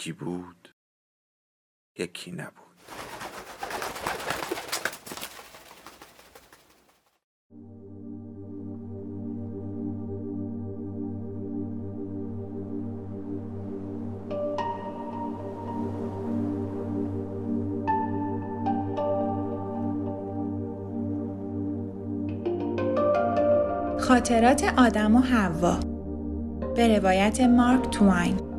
یکی بود یکی نبود. خاطرات آدم و حوا. به روایت مارک تواین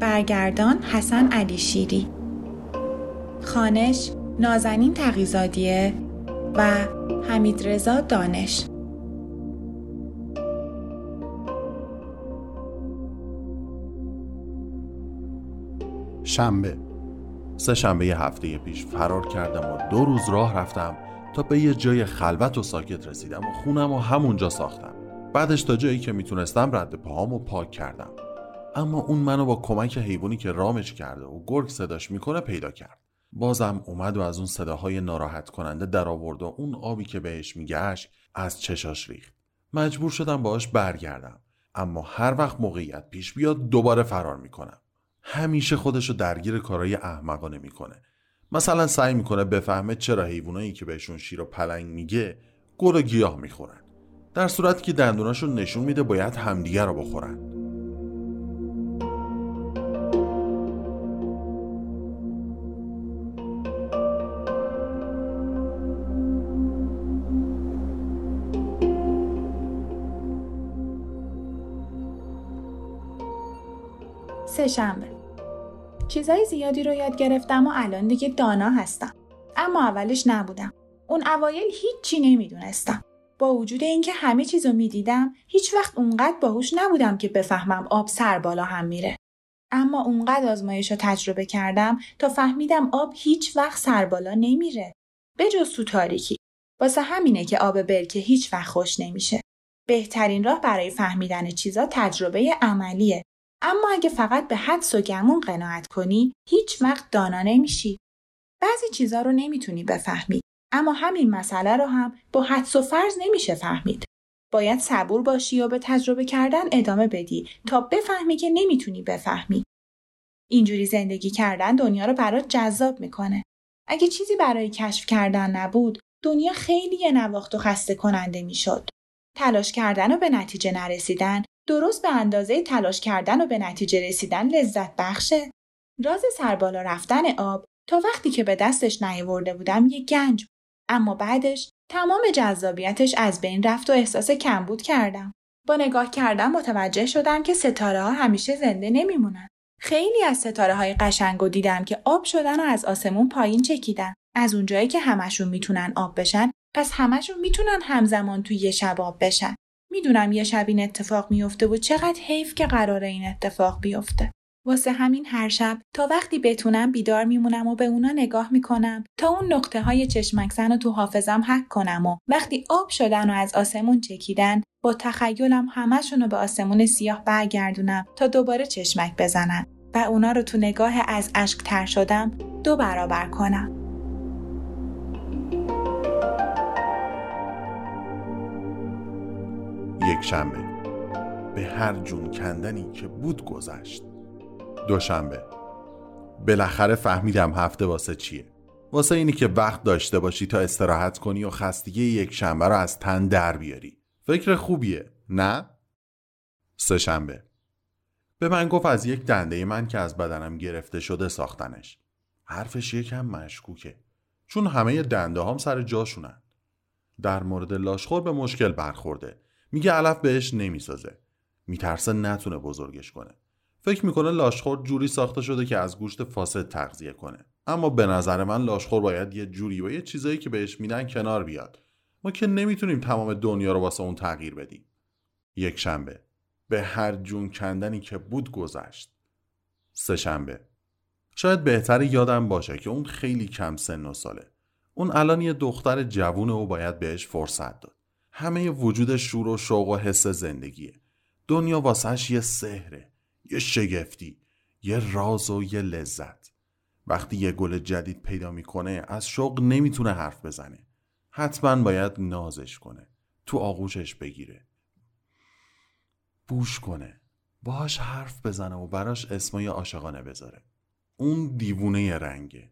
برگردان حسن علی شیری. خانش نازنین تقیزادیه و حمید رضا دانش. شنبه. سه شنبه هفته پیش فرار کردم و دو روز راه رفتم تا به یه جای خلوت و ساکت رسیدم و خونم و همونجا ساختم. بعدش تا جایی که می‌تونستم رد پاهام و پاک کردم. اما اون منو با کمک حیوانی که رامش کرده و گرگ صداش می‌کنه پیدا کرد. بازم اومد و از اون صداهای ناراحت کننده در آورد و اون آبی که بهش میگشت از چشاش ریخت. مجبور شدم باهاش برگردم. اما هر وقت موقعیت پیش بیاد دوباره فرار می‌کنم. همیشه خودشو درگیر کارهای احمقانه می‌کنه. مثلا سعی می‌کنه بفهمه چرا حیوانایی که بهشون شیر و پلنگ میگه گل و گیاه می‌خورن. در صورتی که دندوناشون نشون میده باید همدیگه رو بخورن. سهشنبه چیزای زیادی رو یاد گرفتم و الان دیگه دانا هستم. اما اولش نبودم. اون اوایل هیچی نمی‌دونستم. با وجود اینکه همه چیزو می‌دیدم هیچ وقت اونقدر باهوش نبودم که بفهمم آب سر بالا هم میره. اما اونقدر آزمایش رو تجربه کردم تا فهمیدم آب هیچ وقت سر بالا نمیره. به جز تو تاریکی. واسه همینه که آب برکه هیچ وقت خوش نمیشه. بهترین راه برای فهمیدن چیزا تجربه عملیه. اما اگه فقط به حدس و گمون قناعت کنی هیچ وقت دانا نمیشی. بعضی چیزا رو نمی‌تونی بفهمی اما همین مسئله رو هم با حدس و فرض نمیشه فهمید. باید صبور باشی و به تجربه کردن ادامه بدی تا بفهمی که نمی‌تونی بفهمی. اینجوری زندگی کردن دنیا رو برات جذاب می‌کنه. اگه چیزی برای کشف کردن نبود، دنیا خیلی نواخت و خسته کننده می‌شد. تلاش کردن و به نتیجه نرسیدن درست به اندازه تلاش کردن و به نتیجه رسیدن لذت بخشه. راز سربالا رفتن آب تا وقتی که به دستش نیاورده بودم یه گنج اما بعدش تمام جذابیتش از بین رفت و احساس کمبود کردم. با نگاه کردن متوجه شدم که ستاره ها همیشه زنده نمیمونن. خیلی از ستاره های قشنگ و دیدم که آب شدن و از آسمون پایین چکیدن. از اونجایی که همشون می‌تونن آب بشن پس همشون می‌تونن همزمان توی یه شب آب بشن. می‌دونم یه شب این اتفاق میفته و چقدر حیف که قراره این اتفاق بیفته. واسه همین هر شب تا وقتی بتونم بیدار میمونم و به اونا نگاه می‌کنم تا اون نقطه های چشمکزن رو تو حافظم حک کنم و وقتی آب شدن و از آسمون چکیدن با تخیلم همشون رو به آسمون سیاه برگردونم تا دوباره چشمک بزنن و اونا رو تو نگاه از اشک تر شدم دو برابر کنم. یک شنبه. به هر جون کندنی که بود گذشت. دوشنبه. بالاخره فهمیدم هفته واسه چیه. واسه اینی که وقت داشته باشی تا استراحت کنی و خستگی یک شنبه رو از تن در بیاری. فکر خوبیه نه؟ سه شنبه به من گفت از یک دنده من که از بدنم گرفته شده ساختنش. حرفش یکم مشکوکه. چون همه دنده هم سر جاشونن. در مورد لاشخور به مشکل برخورده. میگه علف بهش نمی‌سازه. میترسه نتونه بزرگش کنه. فکر می‌کنه لاشخور جوری ساخته شده که از گوشت فاسد تغذیه کنه. اما به نظر من لاشخور باید یه جوری و یه چیزایی که بهش میدن کنار بیاد. ما که نمی‌تونیم تمام دنیا رو واسه اون تغییر بدیم. یک شنبه. به هر جون کندنی که بود گذشت. سهشنبه شاید بهتر یادم باشه که اون خیلی کم سن و ساله. اون الان یه دختر جوونه و باید بهش فرصت داد. همه وجود شور و شوق و حس زندگیه. دنیا واسهش یه سحره یه شگفتی یه راز و یه لذت. وقتی یه گل جدید پیدا می‌کنه از شوق نمی‌تونه حرف بزنه. حتما باید نازش کنه تو آغوشش بگیره. بوش کنه باهاش حرف بزنه و براش اسمای عاشقانه بذاره. اون دیوونه رنگه.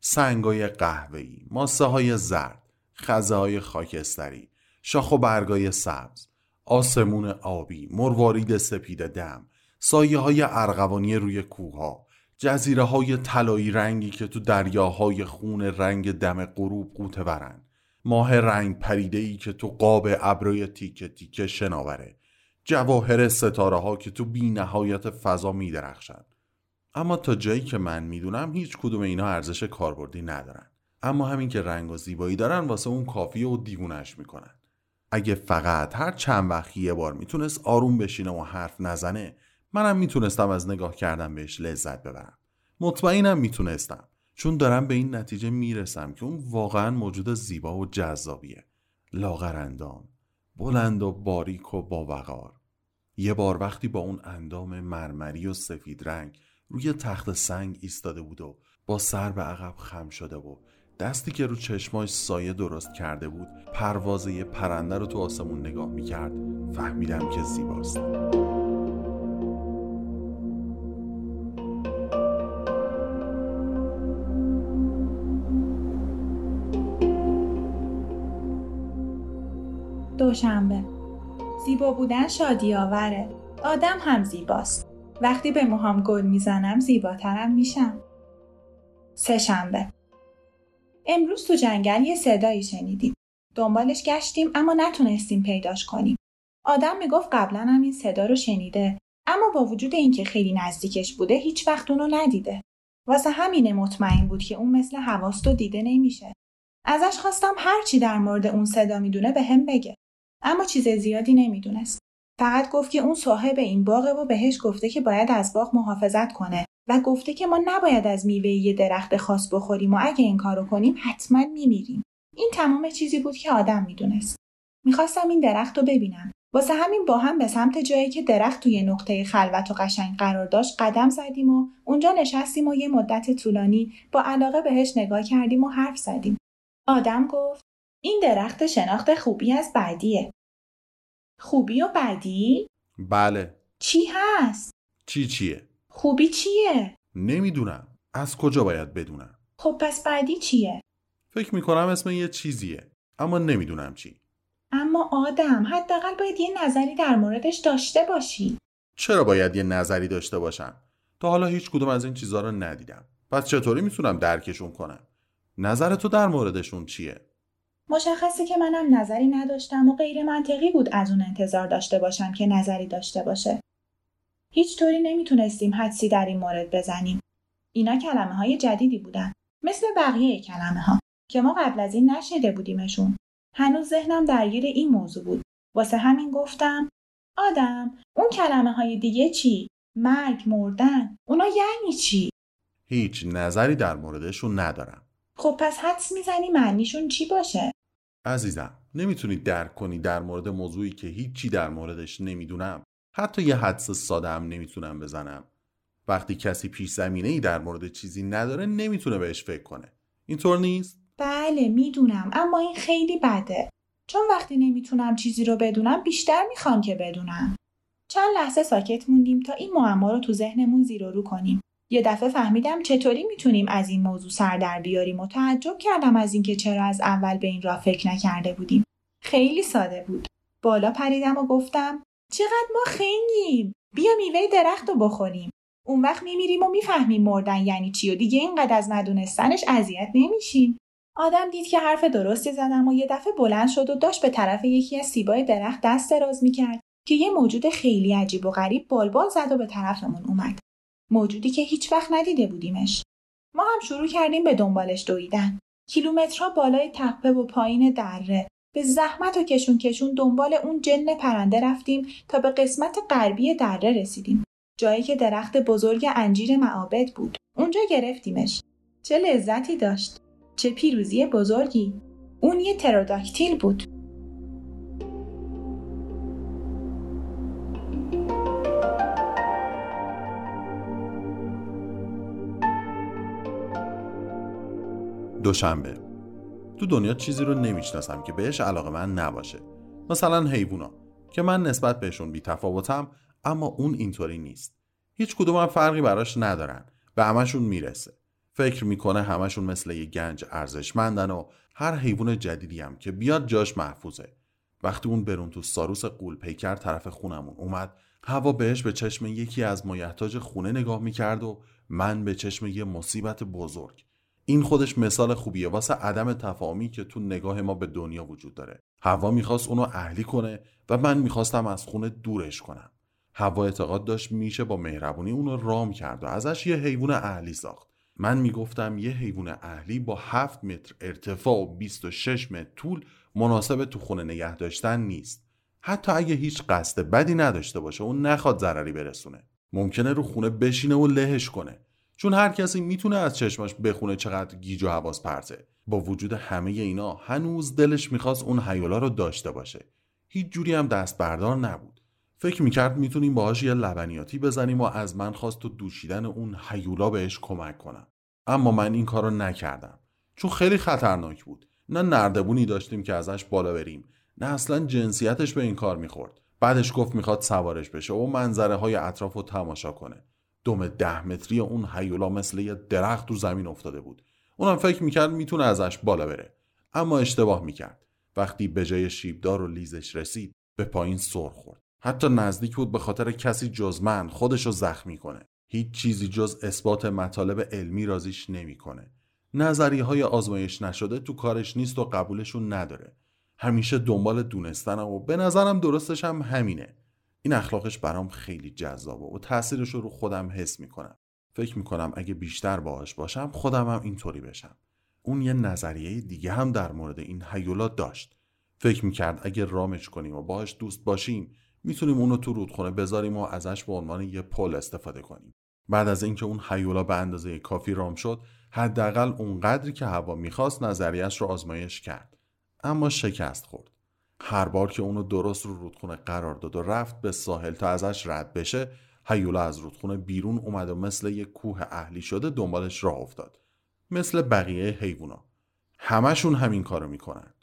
سنگای قهوه‌ای ماسه های زرد خزه های خاکستری. شاخ و برگای سبز آسمون آبی مروارید سپید دم سایه های ارغوانی روی کوها جزیره های طلایی رنگی که تو دریاهای خون رنگ دم غروب قوته برن ماه رنگ پریده ای که تو قاب ابروی تیکه تیکه شناوره. جواهر ستاره ها که تو بی نهایت فضا می درخشن. اما تا جایی که من می‌دونم هیچ کدوم اینا ارزش کاربردی ندارن. اما همین که رنگ و زیبایی دارن واسه اون کافیه و دیوونش می‌کنن. اگه فقط هر چند وقت یه بار می‌تونست آروم بشینه و حرف نزنه منم می‌تونستم از نگاه کردن بهش لذت ببرم. مطمئنم می‌تونستم چون دارم به این نتیجه می‌رسم که اون واقعا موجود زیبا و جذابیه. لاغر اندام بلند و باریک و باوقار. یه بار وقتی با اون اندام مرمری و سفید رنگ روی تخت سنگ ایستاده بود و با سر به عقب خم شده و دستی که رو چشماش سایه درست کرده بود پروازه یه پرنده رو تو آسمون نگاه می‌کرد. فهمیدم که زیباست. دوشنبه. زیبا بودن شادی آوره آدم هم زیباست. وقتی به موهام گل می‌زنم زیباترم میشم. سه شنبه امروز تو جنگل یه صدایی شنیدیم. دنبالش گشتیم اما نتونستیم پیداش کنیم. آدم می‌گفت قبلا هم این صدا رو شنیده اما با وجود اینکه خیلی نزدیکش بوده هیچ وقت اونو ندیده. واسه همینه مطمئن بود که اون مثل حواست و دیده نمیشه. ازش خواستم هر چی در مورد اون صدا می‌دونه به هم بگه. اما چیز زیادی نمی‌دونست. فقط گفت که اون صاحب این باغه و بهش گفته که باید از باغ محافظت کنه. و گفته که ما نباید از میوه یه درخت خاص بخوریم و اگه این کارو کنیم حتما میمیریم این تمام چیزی بود که آدم می‌دونست می‌خواستم این درخت رو ببینم واسه همین با هم به سمت جایی که درخت توی نقطه خلوت و قشنگ قرار داشت قدم زدیم و اونجا نشستیم و یه مدت طولانی با علاقه بهش نگاه کردیم و حرف زدیم آدم گفت این درخت شناخت خوبی از بعدیه خوبی و بدی؟ بله چی هست؟ چی چیه؟ خوبی چیه؟ نمی‌دونم. از کجا باید بدونم؟ خب پس بعدی چیه؟ فکر می‌کنم اسم یه چیزیه اما نمی‌دونم چی. اما آدم حداقل باید یه نظری در موردش داشته باشی. چرا باید یه نظری داشته باشم؟ تا حالا هیچ کدوم از این چیزها رو ندیدم. پس چطوری می‌تونم درکشون کنم؟ نظر تو در موردشون چیه؟ مشخصه که منم نظری نداشتم و غیر منطقی بود از اون انتظار داشته باشم که نظری داشته باشه. هیچ طوری نمی‌تونستیم حدسی در این مورد بزنیم. اینا کلمه های جدیدی بودن. مثل بقیه کلمه ها که ما قبل از این نشنیده بودیمشون. هنوز ذهنم درگیر این موضوع بود. واسه همین گفتم آدم اون کلمه های دیگه چی؟ مرگ مردن اونا یعنی چی؟ هیچ نظری در موردشون ندارم. خب پس حدس می‌زنی معنیشون چی باشه؟ عزیزم نمی‌تونی درک کنی در مورد موضوعی که هیچی در موردش نمی‌دونم حتی یه حدس ساده هم نمی‌تونم بزنم وقتی کسی پیش زمینه ای در مورد چیزی نداره نمی‌تونه بهش فکر کنه اینطور نیست؟ بله می‌دونم اما این خیلی بده چون وقتی نمی‌تونم چیزی رو بدونم بیشتر می‌خوام که بدونم چند لحظه ساکت موندیم تا این معما رو تو ذهنمون زیر رو کنیم یه دفعه فهمیدم چطوری می‌تونیم از این موضوع سر در بیاریم و تعجب کردم از اینکه چرا از اول به این راه فکر نکرده بودیم. خیلی ساده بود. بالا پریدم و گفتم چقدر ما خنگیم. بیا میوه درخت رو بخوریم. اون وقت میمیریم و می‌فهمیم مردن یعنی چی و دیگه اینقدر از ندونستنش اذیت نمیشیم. آدم دید که حرف درستی زدم و یه دفعه بلند شد و داشت به طرف یکی از سیبای درخت دست دراز می‌کرد که یه موجود خیلی عجیب و غریب بالبال زد و به طرفمون اومد. موجودی که هیچ وقت ندیده بودیمش. ما هم شروع کردیم به دنبالش دویدن. کیلومترها بالای تپه و پایین دره به زحمت و کشون کشون دنبال اون جن پرنده رفتیم تا به قسمت غربی دره رسیدیم. جایی که درخت بزرگ انجیر معابد بود. اونجا گرفتیمش. چه لذتی داشت. چه پیروزی بزرگی. اون یه تروداکتیل بود. دوشنبه تو دنیا چیزی رو نمی‌شناسم که بهش علاقه من نباشه. مثلا حیوونا که من نسبت بهشون بی تفاوتم اما اون اینطوری نیست. هیچ کدوم فرقی براش ندارن به همشون می‌رسه. فکر می‌کنه همشون مثل یه گنج ارزشمندن و هر حیوان جدیدی هم که بیاد جاش محفوظه. وقتی اون برون تو ساروس قول پیکر طرف خونمون اومد هوا بهش به چشم یکی از مایحتاج خونه نگاه می‌کرد و من به چشم یه مصیبت بزرگ این خودش مثال خوبیه. واسه عدم تفاهمی که تو نگاه ما به دنیا وجود داره. هوا می‌خواست اونو اهلی کنه و من می‌خواستم از خونه دورش کنم. هوا اعتقاد داشت میشه با مهربونی اونو رام کرد و ازش یه حیوان اهلی ساخت. من می‌گفتم یه حیوان اهلی با 7 متر ارتفاع و 26 متر طول مناسب تو خونه نگه داشتن نیست. حتی اگه هیچ قصد بدی نداشته باشه اون نخواد ضرری برسونه. ممکنه رو خونه بشینه و لهش کنه. چون هر کسی می‌تونه از چشماش بخونه چقدر گیج و حواس پرته. با وجود همه اینا هنوز دلش می‌خواست اون حیولا رو داشته باشه. هیچ جوری هم دست بردار نبود. فکر می‌کرد می‌تونیم باهاش یه لبنیاتی بزنیم و از من خواست تو دوشیدن اون حیولا بهش کمک کنم. اما من این کارو نکردم. چون خیلی خطرناک بود. نه نردبونی داشتیم که ازش بالا بریم. نه اصلا جنسیتش به این کار می‌خورد. بعدش گفت می‌خواد سوارش بشه و منظره های اطراف رو تماشا کنه. دم ده متری اون حیولا مثل یه درخت رو زمین افتاده بود. اونم فکر می‌کرد می‌تونه ازش بالا بره. اما اشتباه می‌کرد. وقتی به جای شیبدار و لیزش رسید به پایین سر خورد. حتی نزدیک بود به خاطر کسی جز من خودش رو زخمی کنه. هیچ چیزی جز اثبات مطالب علمی رازیش نمی‌کنه. نظری های آزمایش نشده تو کارش نیست و قبولشون نداره. همیشه دنبال دونستنم و به نظرم درستش هم همینه. این اخلاقش برام خیلی جذابه و تاثیرش رو رو خودم حس می‌کنم. فکر می‌کنم اگه بیشتر باهاش باشم خودم هم اینطوری بشم. اون یه نظریه دیگه هم در مورد این هیولا داشت. فکر می‌کرد اگه رامش کنیم و باهاش دوست باشیم می‌تونیم اونو تو رودخونه بذاریم و ازش به عنوان یه پل استفاده کنیم. بعد از اینکه اون هیولا به اندازه کافی رام شد حداقل اونقدری که هوا می‌خواست نظریش رو آزمایش کرد. اما شکست خورد. هر بار که اونو درست رو رودخونه قرار داد و رفت به ساحل تا ازش رد بشه هیولا از رودخونه بیرون اومد و مثل یک کوه اهلی شده دنبالش راه افتاد. مثل بقیه حیوونا. همشون همین کارو می‌کنن.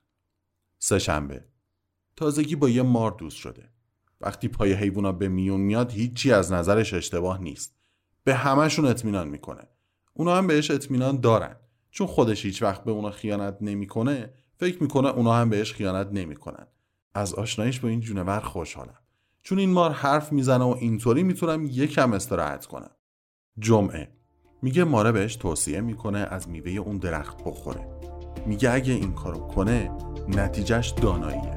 سهشنبه. تازگی با یه مار دوست شده. وقتی پای حیوونا به میون میاد هیچی از نظرش اشتباه نیست. به همشون اطمینان می‌کنه. اونا هم بهش اطمینان دارن. چون خودش هیچ وقت به اونا خیانت نمی‌کنه فکر می‌کنه اونا هم بهش خیانت نمی‌کنن. از آشناییش با این جونور خوشحالم. چون این مار حرف می‌زنه و اینطوری می‌تونم یکم استراحت کنم. جمعه. میگه ماره بهش توصیه می‌کنه از میوه اون درخت بخوره. میگه اگه این کارو کنه نتیجهش داناییه.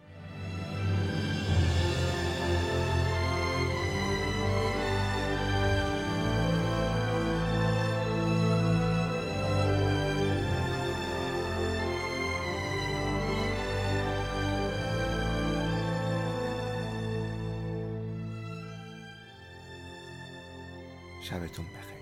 شبتون بخیر.